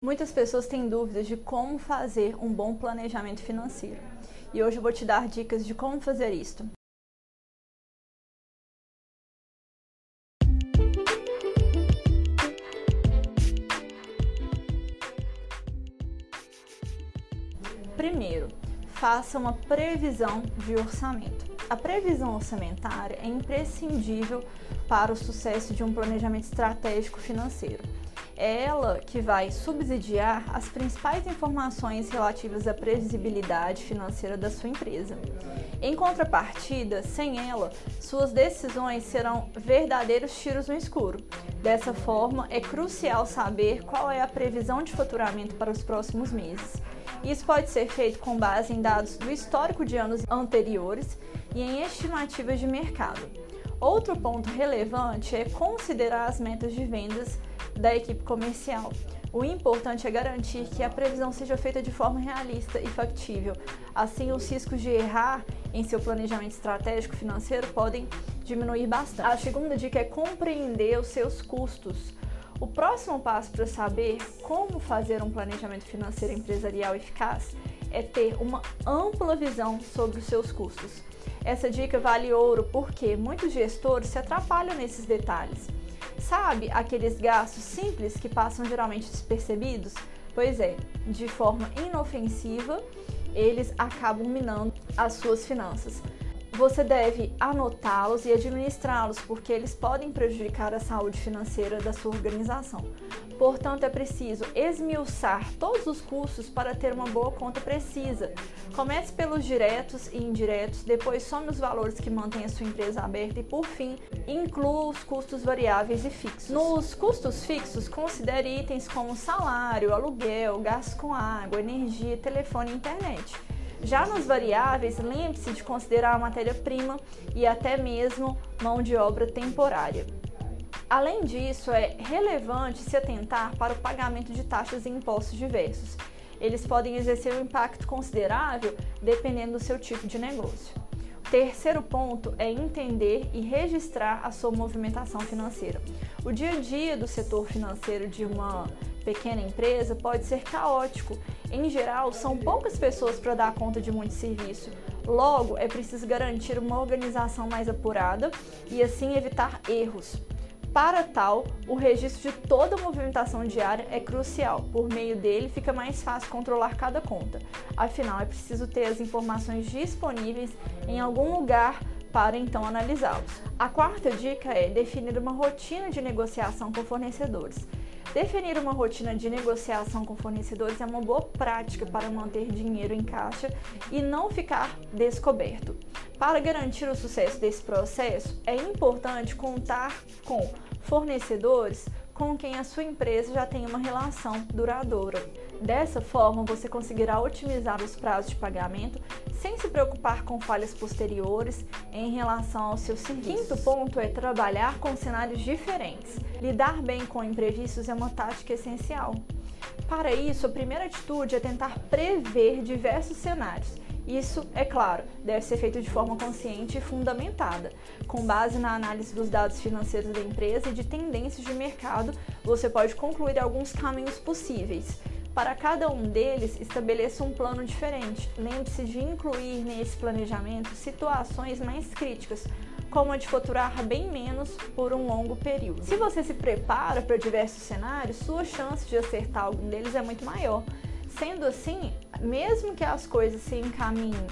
Muitas pessoas têm dúvidas de como fazer um bom planejamento financeiro. E hoje eu vou te dar dicas de como fazer isto. Primeiro, faça uma previsão de orçamento. A previsão orçamentária é imprescindível para o sucesso de um planejamento estratégico financeiro. É ela que vai subsidiar as principais informações relativas à previsibilidade financeira da sua empresa. Em contrapartida, sem ela, suas decisões serão verdadeiros tiros no escuro. Dessa forma, é crucial saber qual é a previsão de faturamento para os próximos meses isso pode ser feito com base em dados do histórico de anos anteriores e em estimativas de mercado. Outro ponto relevante é considerar as metas de vendas da equipe comercial. O importante é garantir que a previsão seja feita de forma realista e factível. Assim, os riscos de errar em seu planejamento estratégico financeiro podem diminuir bastante. A segunda dica é compreender os seus custos. O próximo passo para saber como fazer um planejamento financeiro empresarial eficaz é ter uma ampla visão sobre os seus custos. Essa dica vale ouro porque muitos gestores se atrapalham nesses detalhes. Sabe aqueles gastos simples que passam geralmente despercebidos? Pois é, de forma inofensiva, eles acabam minando as suas finanças. Você deve anotá-los e administrá-los, porque eles podem prejudicar a saúde financeira da sua organização. Portanto, é preciso esmiuçar todos os custos para ter uma boa conta precisa. Comece pelos diretos e indiretos, depois some os valores que mantêm a sua empresa aberta e, por fim, inclua os custos variáveis e fixos. Nos custos fixos, considere itens como salário, aluguel, gastos com água, energia, telefone e internet. Já nos variáveis, lembre-se de considerar a matéria-prima e até mesmo mão de obra temporária. Além disso, é relevante se atentar para o pagamento de taxas e impostos diversos. Eles podem exercer um impacto considerável dependendo do seu tipo de negócio. O terceiro ponto é entender e registrar a sua movimentação financeira. O dia a dia do setor financeiro de uma pequena empresa pode ser caótico. Em geral, são poucas pessoas para dar conta de muito serviço. Logo, é preciso garantir uma organização mais apurada e assim evitar erros. Para tal, o registro de toda a movimentação diária é crucial. Por meio dele, fica mais fácil controlar cada conta. Afinal, é preciso ter as informações disponíveis em algum lugar para então analisá-los. A quarta dica é definir uma rotina de negociação com fornecedores. Definir uma rotina de negociação com fornecedores é uma boa prática para manter dinheiro em caixa e não ficar descoberto. Para garantir o sucesso desse processo, é importante contar com fornecedores com quem a sua empresa já tem uma relação duradoura. Dessa forma, você conseguirá otimizar os prazos de pagamento sem se preocupar com falhas posteriores em relação ao seu serviço. Quinto ponto é trabalhar com cenários diferentes. Lidar bem com imprevistos é uma tática essencial. Para isso, a primeira atitude é tentar prever diversos cenários isso, é claro, deve ser feito de forma consciente e fundamentada. Com base na análise dos dados financeiros da empresa e de tendências de mercado, você pode concluir alguns caminhos possíveis. Para cada um deles, estabeleça um plano diferente. Lembre-se de incluir nesse planejamento situações mais críticas, como a de faturar bem menos por um longo período. Se você se prepara para diversos cenários, sua chance de acertar algum deles é muito maior. Sendo assim, mesmo que as coisas se encaminhem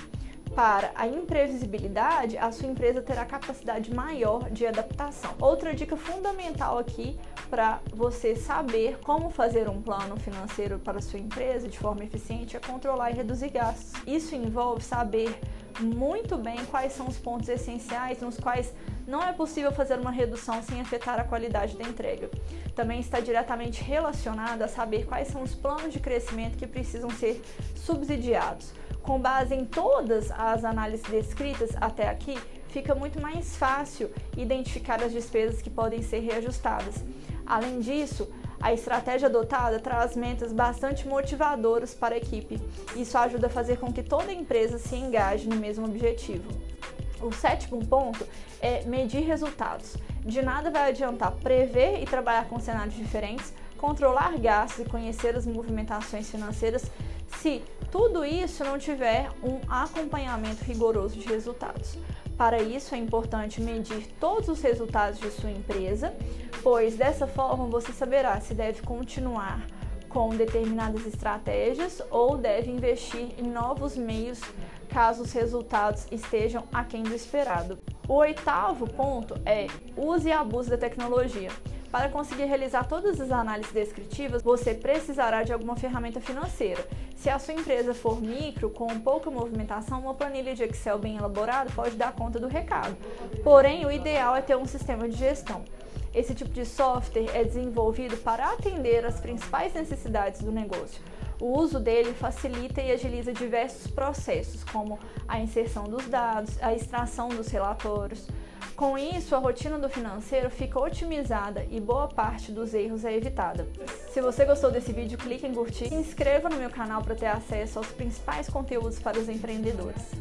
para a imprevisibilidade, a sua empresa terá capacidade maior de adaptação. Outra dica fundamental aqui para você saber como fazer um plano financeiro para a sua empresa de forma eficiente é controlar e reduzir gastos. Isso envolve saber muito bem quais são os pontos essenciais nos quais não é possível fazer uma redução sem afetar a qualidade da entrega. Também está diretamente relacionado a saber quais são os planos de crescimento que precisam ser subsidiados. Com base em todas as análises descritas até aqui, fica muito mais fácil identificar as despesas que podem ser reajustadas. Além disso, a estratégia adotada traz metas bastante motivadoras para a equipe. Isso ajuda a fazer com que toda empresa se engaje no mesmo objetivo. O sétimo ponto é medir resultados. De nada vai adiantar prever e trabalhar com cenários diferentes, controlar gastos e conhecer as movimentações financeiras se tudo isso não tiver um acompanhamento rigoroso de resultados. Para isso é importante medir todos os resultados de sua empresa, pois dessa forma você saberá se deve continuar com determinadas estratégias ou deve investir em novos meios caso os resultados estejam aquém do esperado. O oitavo ponto é use e abuse da tecnologia. Para conseguir realizar todas as análises descritivas, você precisará de alguma ferramenta financeira. Se a sua empresa for micro, com pouca movimentação, uma planilha de Excel bem elaborada pode dar conta do recado. Porém, o ideal é ter um sistema de gestão. Esse tipo de software é desenvolvido para atender as principais necessidades do negócio. O uso dele facilita e agiliza diversos processos, como a inserção dos dados, a extração dos relatórios, com isso, a rotina do financeiro fica otimizada e boa parte dos erros é evitada. Se você gostou desse vídeo, clique em curtir e se inscreva no meu canal para ter acesso aos principais conteúdos para os empreendedores.